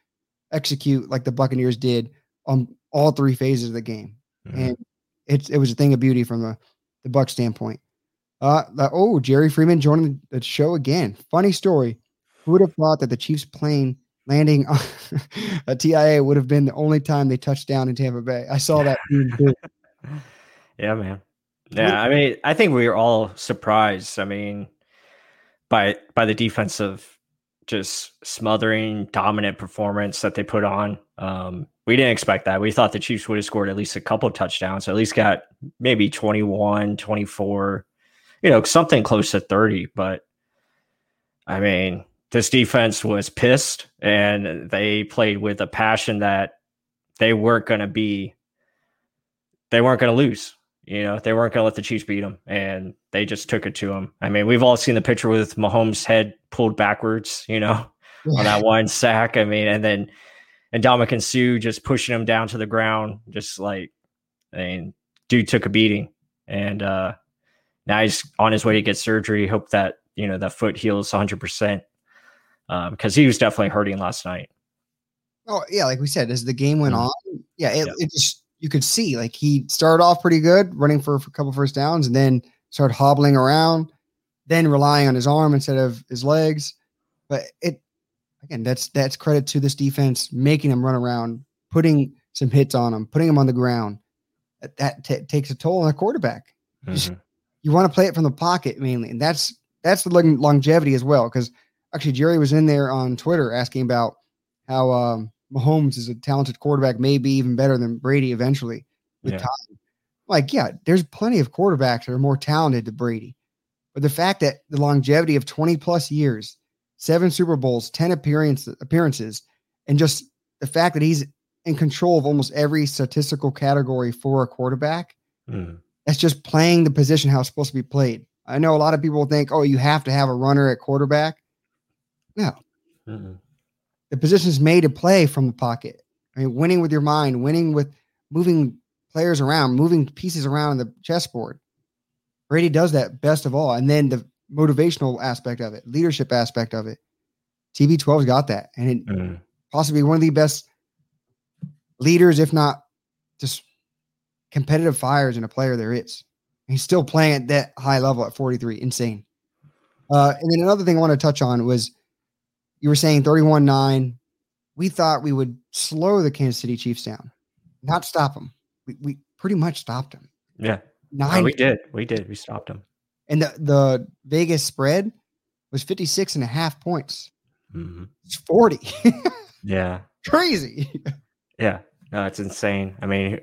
execute like the Buccaneers did on all three phases of the game, mm-hmm. and it's it was a thing of beauty from the the Buck standpoint. Uh, oh, Jerry Freeman joining the show again. Funny story. Who would have thought that the Chiefs plane landing a TIA would have been the only time they touched down in Tampa Bay? I saw that. yeah, man. Yeah, I mean, I think we were all surprised. I mean, by by the defensive just smothering dominant performance that they put on. Um, we didn't expect that. We thought the Chiefs would have scored at least a couple touchdowns, at least got maybe 21, 24, you know, something close to 30. But I mean, this defense was pissed and they played with a passion that they weren't going to be, they weren't going to lose. You know, they weren't going to let the Chiefs beat them, and they just took it to them. I mean, we've all seen the picture with Mahomes' head pulled backwards, you know, on that one sack. I mean, and then and Ndamukong Suh just pushing him down to the ground, just like, I mean, dude took a beating, and uh now he's on his way to get surgery. Hope that you know that foot heals 100 because he was definitely hurting last night. Oh yeah, like we said, as the game went mm-hmm. on, yeah, it, yeah. it just you could see like he started off pretty good, running for, for a couple first downs, and then started hobbling around, then relying on his arm instead of his legs. But it again, that's that's credit to this defense making him run around, putting some hits on him, putting him on the ground. That, that t- takes a toll on a quarterback. Mm-hmm. You want to play it from the pocket mainly, and that's that's the longevity as well. Because actually, Jerry was in there on Twitter asking about how um, Mahomes is a talented quarterback, maybe even better than Brady eventually with yeah. time. Like, yeah, there's plenty of quarterbacks that are more talented than Brady. But the fact that the longevity of 20 plus years, seven Super Bowls, 10 appearance, appearances, and just the fact that he's in control of almost every statistical category for a quarterback, mm. that's just playing the position how it's supposed to be played. I know a lot of people think, oh, you have to have a runner at quarterback. No. Mm-mm the position is made to play from the pocket. I mean, winning with your mind, winning with moving players around, moving pieces around on the chessboard. Brady does that best of all. And then the motivational aspect of it, leadership aspect of it. TB12's got that. And it, mm. possibly one of the best leaders, if not just competitive fires in a player there is. He's still playing at that high level at 43. Insane. Uh, and then another thing I want to touch on was you were saying 31 9. We thought we would slow the Kansas City Chiefs down, not stop them. We, we pretty much stopped them. Yeah. Nine. Oh, we did. We did. We stopped them. And the, the Vegas spread was 56 and a half points. Mm-hmm. It's 40. yeah. Crazy. Yeah. No, it's insane. I mean,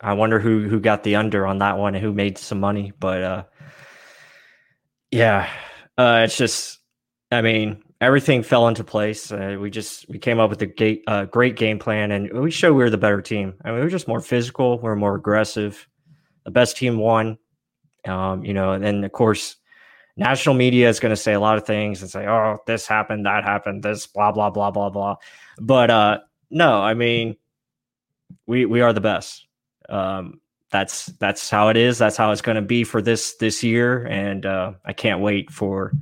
I wonder who who got the under on that one and who made some money, but uh yeah. Uh it's just I mean, everything fell into place. Uh, we just we came up with a great, uh, great game plan, and we showed we were the better team. I mean, we were just more physical. We are more aggressive. The best team won. Um, you know, and then of course, national media is going to say a lot of things and say, "Oh, this happened, that happened, this blah blah blah blah blah." But uh, no, I mean, we we are the best. Um, that's that's how it is. That's how it's going to be for this this year, and uh, I can't wait for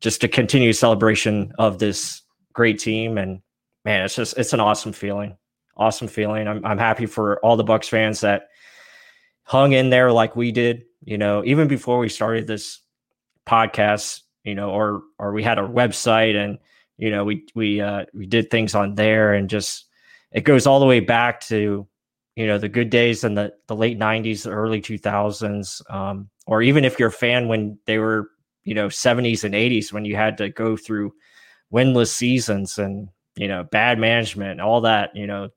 just a continued celebration of this great team. And man, it's just it's an awesome feeling. Awesome feeling. I'm I'm happy for all the Bucs fans that hung in there like we did. You know, even before we started this podcast, you know, or or we had a website and you know we we uh, we did things on there and just it goes all the way back to you know the good days in the the late 90s the early 2000s um, or even if you're a fan when they were you know 70s and 80s when you had to go through winless seasons and you know bad management and all that you know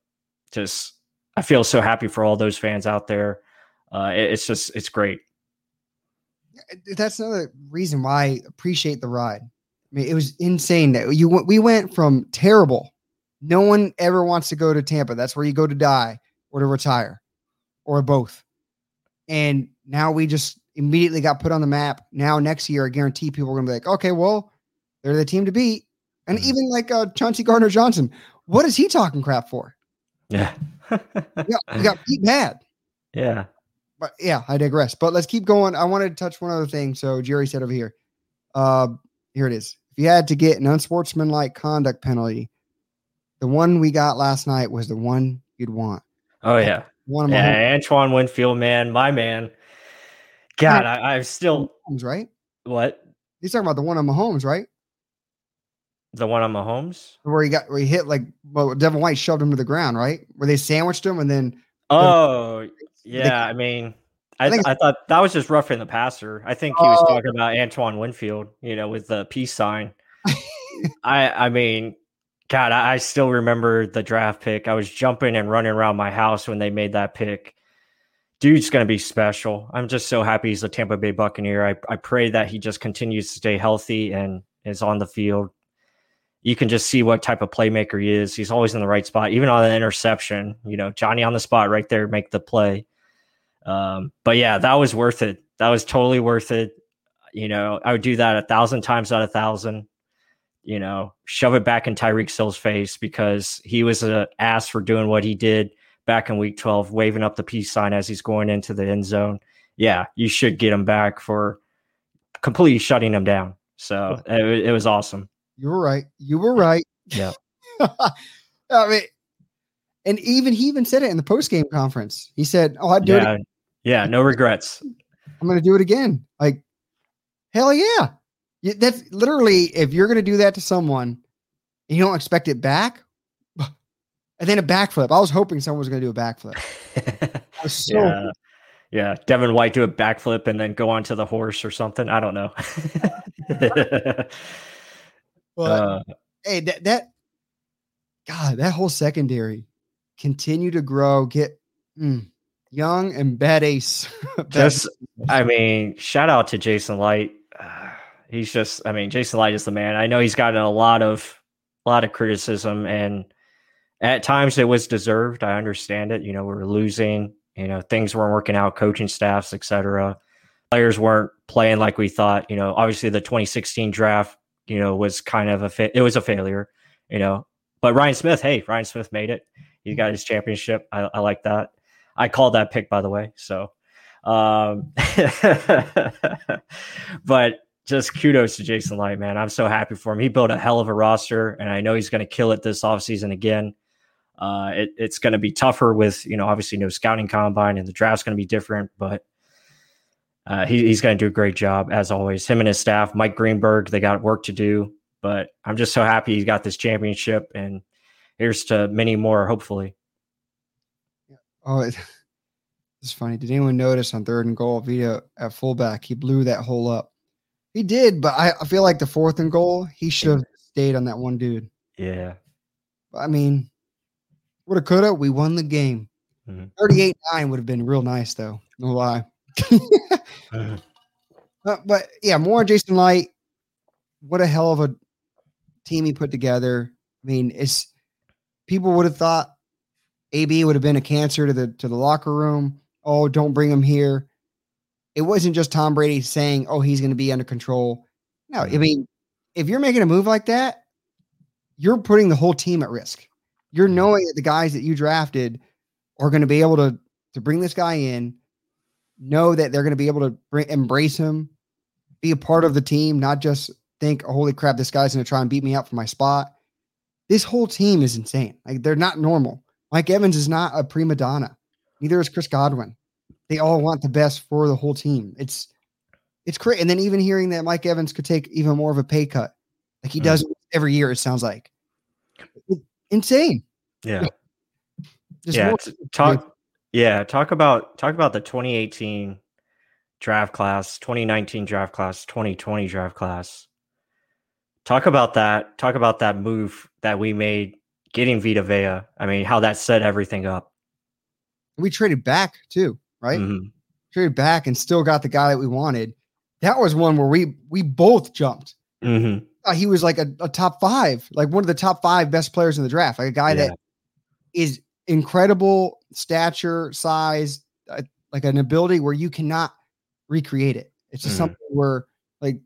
just i feel so happy for all those fans out there. Uh it, it's just it's great. That's another reason why i appreciate the ride. I mean it was insane that you we went from terrible. No one ever wants to go to tampa. That's where you go to die or to retire or both. And now we just immediately got put on the map. Now next year, I guarantee people are going to be like, okay, well, they're the team to beat. And mm-hmm. even like uh, Chauncey Gardner Johnson, what is he talking crap for? Yeah. yeah, we got beat bad. Yeah. But yeah, I digress. But let's keep going. I wanted to touch one other thing. So Jerry said over here, uh, here it is. If you had to get an unsportsmanlike conduct penalty, the one we got last night was the one you'd want. Oh yeah, one of my yeah, Antoine Winfield, man, my man God, I, I'm still Mahomes, right? what He's talking about the one on Mahomes, right? the one on Mahomes. Where he got where he hit like well, Devin White shoved him to the ground, right? Where they sandwiched him and then Oh, yeah. I mean, I, I think I thought that was just roughing the passer. I think he was Oh. talking about Antoine Winfield, you know, with the peace sign. I I mean, God, I, I still remember the draft pick. I was jumping and running around my house when they made that pick. Dude's gonna be special. I'm just so happy he's a Tampa Bay Buccaneer. I, I pray that he just continues to stay healthy and is on the field. You can just see what type of playmaker he is. He's always in the right spot, even on an interception. You know, Johnny on the spot right there, make the play. Um, but yeah, that was worth it. That was totally worth it. You know, I would do that a thousand times out of thousand. You know, shove it back in Tyreek Hill's face because he was an ass for doing what he did back in week 12, waving up the peace sign as he's going into the end zone. Yeah, you should get him back for completely shutting him down. So it, it was awesome. you were right. You were right. Yeah. I mean, and even he even said it in the post game conference. He said, "Oh, I'd do it. Yeah. Yeah. No regrets. I'm going to do it again." Like, hell yeah! That's literally if you're going to do that to someone, and you don't expect it back, and then a backflip. I was hoping someone was going to do a backflip. So yeah. Yeah. Devin White do a backflip and then go onto the horse or something. I don't know. but Uh, hey, that that God, that whole secondary continue to grow, get mm, young and bad ace. Bad- just, I mean, shout out to Jason Licht. Uh, he's just, I mean, Jason Licht is the man. I know he's gotten a lot of, a lot of criticism, and at times it was deserved. I understand it. You know, we were losing. You know, things weren't working out, coaching staffs, etc. Players weren't playing like we thought. You know, obviously the 2016 draft, you know, was kind of a it was a failure. You know, but Ryan Smith, hey, Ryan Smith made it. He got his championship. I, I like that. I called that pick, by the way. So, um, but just kudos to Jason Licht, man. I'm so happy for him. He built a hell of a roster, and I know he's going to kill it this offseason again. Uh, it, it's going to be tougher with, you know, obviously no scouting combine and the draft's going to be different, but uh, he, he's going to do a great job as always. Him and his staff, Mike Greenberg, they got work to do, but I'm just so happy he got this championship and here's to many more, hopefully. oh, it, it's funny. Did anyone notice on third and goal, Vita at fullback, he blew that hole up. He did, but I, I feel like the fourth and goal, he should have stayed on that one dude. Yeah. I mean, woulda, coulda, we won the game. Mhm. 38 9 would have been real nice, though. No lie. Uh, but yeah, more Jason Licht. What a hell of a team he put together. I mean, it's people would have thought AB would have been a cancer to the to the locker room. Oh, don't bring him here. It wasn't just Tom Brady saying, "Oh, he's going to be under control." No, I mean, if you're making a move like that, you're putting the whole team at risk. You're knowing that the guys that you drafted are going to be able to to bring this guy in, know that they're going to be able to bring, embrace him, be a part of the team, not just think, oh, "Holy crap, this guy's going to try and beat me out for my spot." This whole team is insane. Like they're not normal. Mike Evans is not a prima donna. Neither is Chris Godwin. They all want the best for the whole team. It's it's great. And then even hearing that Mike Evans could take even more of a pay cut, like he Mm. does every year, it sounds like It- insane. Yeah. Just yeah. talk. Yeah. Talk about talk about the 2018 draft class, 2019 draft class, 2020 draft class. Talk about that. Talk about that move that we made getting Vita Vea. I mean, how that set everything up. we traded back too, right? Mhm. Traded back and still got the guy that we wanted. That was one where we we both jumped. Mhm. Uh, he was like a, a top five, like one of the top five best players in the draft, like a guy Yeah. that is incredible stature, size, uh, like an ability where you cannot recreate it. It's just Mhm. something where, like,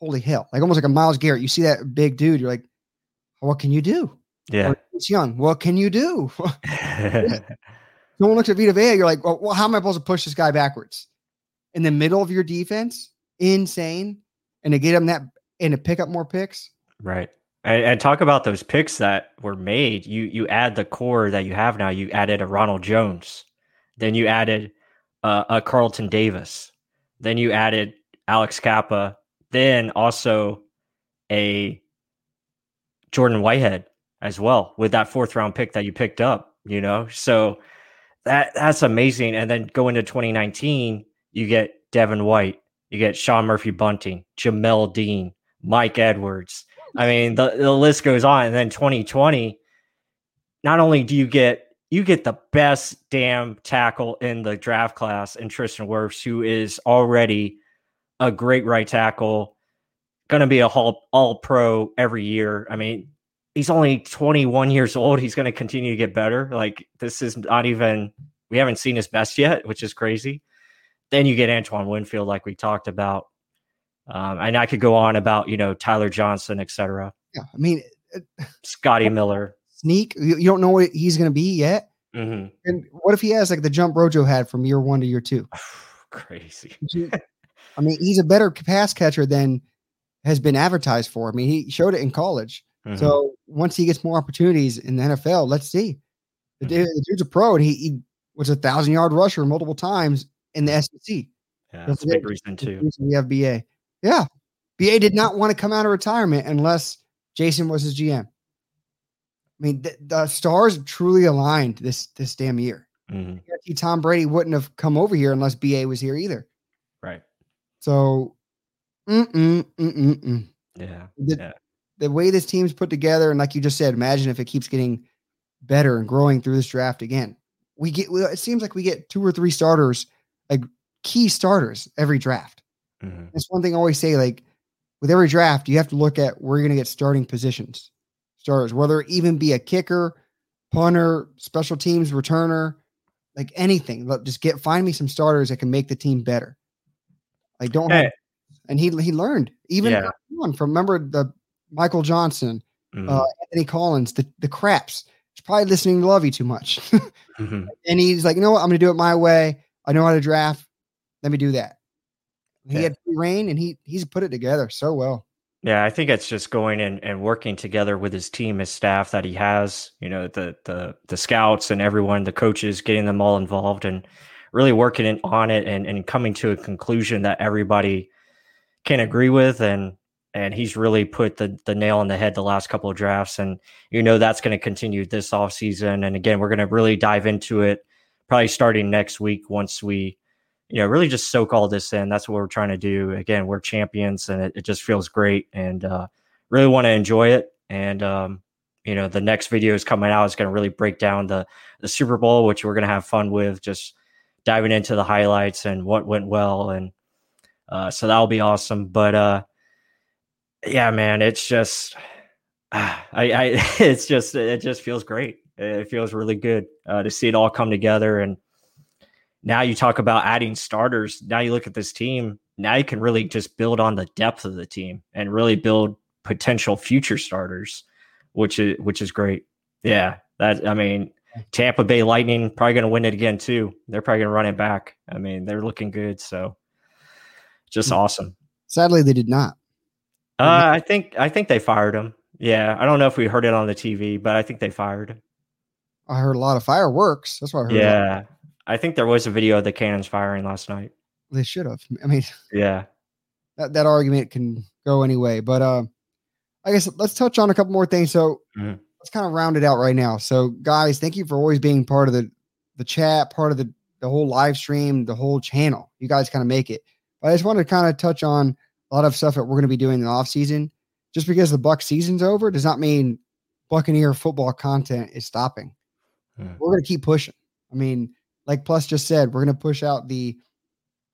holy hell, like almost like a Myles Garrett. You see that big dude, you're like, what can you do? Yeah. It's young. What can you do? Someone looks at Vita Vea, you're like, well, well, how am I supposed to push this guy backwards? In the middle of your defense, insane. And to get him that and to pick up more picks. Right. And, and talk about those picks that were made. You you add the core that you have now. You added a Ronald Jones, then you added uh, a Carlton Davis. Then you added Alex Cappa, then also a Jordan Whitehead as well with that fourth round pick that you picked up, you know? So that that's amazing. And then go into 2019, you get Devin White, you get Sean Murphy Bunting, Jamel Dean, Mike Edwards. I mean, the, the list goes on. And then 2020, not only do you get you get the best damn tackle in the draft class in Tristan Wirfs, who is already a great right tackle, going to be a all, all pro every year. I mean, he's only 21 years old. He's going to continue to get better. Like, this is not even, we haven't seen his best yet, which is crazy. Then you get Antoine Winfield, like we talked about. Um, and I could go on about, you know, Tyler Johnson, etc. Yeah. I mean, Scotty Miller sneak. You, you don't know what he's going to be yet. Mm-hmm. And what if he has like the jump Rojo had from year one to year two? Crazy. I mean, he's a better pass catcher than has been advertised for. I mean, he showed it in college. Mm-hmm. So once he gets more opportunities in the NFL, let's see. The, mm-hmm. the dude's a pro, and he, he, was a thousand yard rusher multiple times in the SEC. Yeah, that's a big reason too. We have BA. Yeah, BA did not want to come out of retirement unless Jason was his GM. I mean, the, the stars truly aligned this this damn year. Mm-hmm. Tom Brady wouldn't have come over here unless BA was here either. Right. So, mm-mm, mm-mm, yeah, the, yeah. The way this team's put together, and like you just said, imagine if it keeps getting better and growing through this draft again. We get. It seems like we get two or three starters, like key starters, every draft. Mm-hmm. That's one thing I always say. Like with every draft, you have to look at where you're going to get starting positions starters, whether it even be a kicker, punter, special teams returner, like anything. Look, just get find me some starters that can make the team better. Like don't hey. have, and he he learned even Yeah. on from remember the Michael Johnson, Mhm. uh, Anthony Collins, the the craps. He's probably listening to Lovie too much, Mhm. and he's like, you know what, I'm gonna do it my way. I know how to draft. Let me do that. He Yeah. had free reign, and he he's put it together so well. Yeah, I think it's just going and, and working together with his team, his staff that he has, you know, the the the scouts and everyone, the coaches, getting them all involved and really working in, on it and, and coming to a conclusion that everybody can agree with and and he's really put the the nail on the head the last couple of drafts and you know that's going to continue this offseason and again we're going to really dive into it probably starting next week once we you know, really just soak all this in. That's what we're trying to do. Again, we're champions and it, it just feels great and uh, really want to enjoy it. And, um, you know, the next video is coming out It's going to really break down the, the Super Bowl, which we're going to have fun with, just diving into the highlights and what went well. And uh, so that'll be awesome. But uh, yeah, man, it's just, I, I, it's just, it just feels great. It feels really good uh, to see it all come together and, now you talk about adding starters. Now you look at this team. Now you can really just build on the depth of the team and really build potential future starters, which is which is great. Yeah, that I mean, Tampa Bay Lightning probably going to win it again too. They're probably going to run it back. I mean, they're looking good. So just awesome. Sadly, they did not. Uh, I think I think they fired him. Yeah, I don't know if we heard it on the TV, but I think they fired him. I heard a lot of fireworks. That's what I heard. Yeah, I think there was a video of the cannons firing last night. They should have. I mean, Yeah. that, that argument can go anyway. But uh, I guess let's touch on a couple more things. So Mhm. let's kind of round it out right now. So guys, thank you for always being part of the the chat, part of the the whole live stream, the whole channel. You guys kind of make it. But I just wanted to kind of touch on a lot of stuff that we're going to be doing in the off season. Just because the Buck season's over does not mean Buccaneer football content is stopping. Hmm. We're going to keep pushing. I mean, like Pless just said, we're going to push out the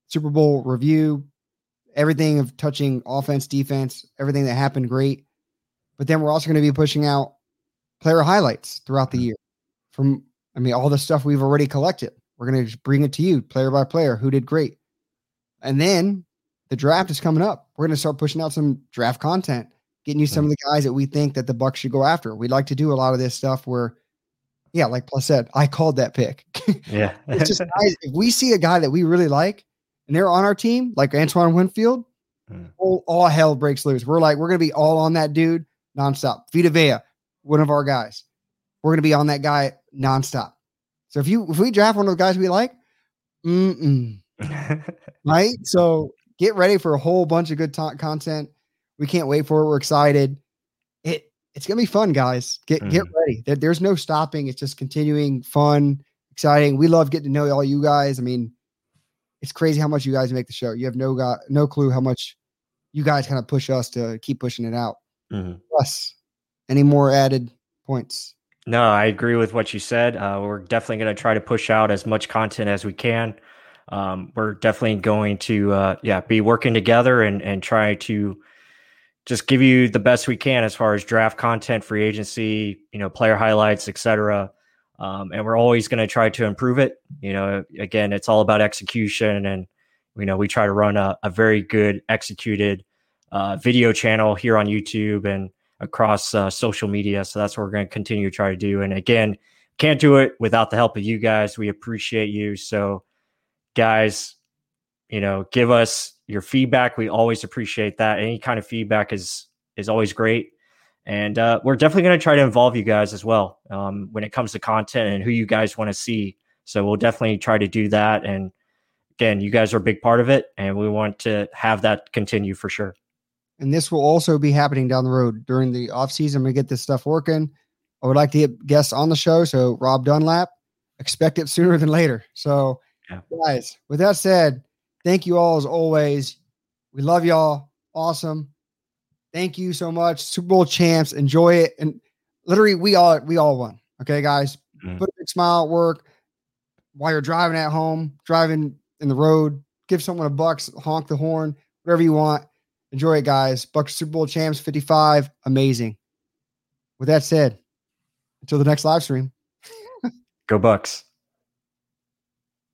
Super Bowl review, everything of touching offense, defense, everything that happened great. But then we're also going to be pushing out player highlights throughout the mm-hmm. year from, I mean, all the stuff we've already collected. We're going to just bring it to you player by player who did great. And then the draft is coming up. We're going to start pushing out some draft content, getting you some of the guys that we think that the Bucs should go after. We'd like to do a lot of this stuff where, yeah, like Pless said, I called that pick. Yeah. it's just guys, if we see a guy that we really like and they're on our team, like Antoine Winfield, Mm. all, all hell breaks loose. We're like, we're gonna be all on that dude nonstop. Vita Vea, one of our guys. We're gonna be on that guy nonstop. So if you if we draft one of the guys we like, mm-mm, right? So get ready for a whole bunch of good t- content. We can't wait for it. We're excited. It it's gonna be fun, guys. Get mm. get ready. There, there's no stopping. It's just continuing fun, exciting. We love getting to know all you guys. I mean, it's crazy how much you guys make the show. You have no got no clue how much you guys kind of push us to keep pushing it out. Mm-hmm. Pless, any more added points? No, I agree with what you said. Uh, we're definitely going to try to push out as much content as we can. Um, we're definitely going to, uh, yeah, be working together and and try to just give you the best we can as far as draft content, free agency, you know, player highlights, etc. Um, and we're always going to try to improve it. You know, again, it's all about execution, and you know, we try to run a, a very good executed uh, video channel here on YouTube and across uh, social media. So that's what we're going to continue to try to do. And again, can't do it without the help of you guys. We appreciate you. So, guys, you know, give us your feedback. We always appreciate that. Any kind of feedback is is always great. And uh, we're definitely going to try to involve you guys as well um, when it comes to content and who you guys want to see. So we'll definitely try to do that. And again, you guys are a big part of it, and we want to have that continue for sure and this will also be happening down the road during the off season. Gonna get this stuff working. I would like to get guests on the show. So Rob Dunlap, expect it sooner than later. So yeah. guys, with that said, thank you all as always. We love y'all. Awesome. Thank you so much. Super Bowl champs. Enjoy it. And literally we all we all won. Okay, guys. Mm-hmm. Put a big smile at work while you're driving at home, driving in the road, give someone a bucks, honk the horn, whatever you want Enjoy it, guys. Bucs Super Bowl champs 55. Amazing. With that said, until the next live stream. Go Bucs.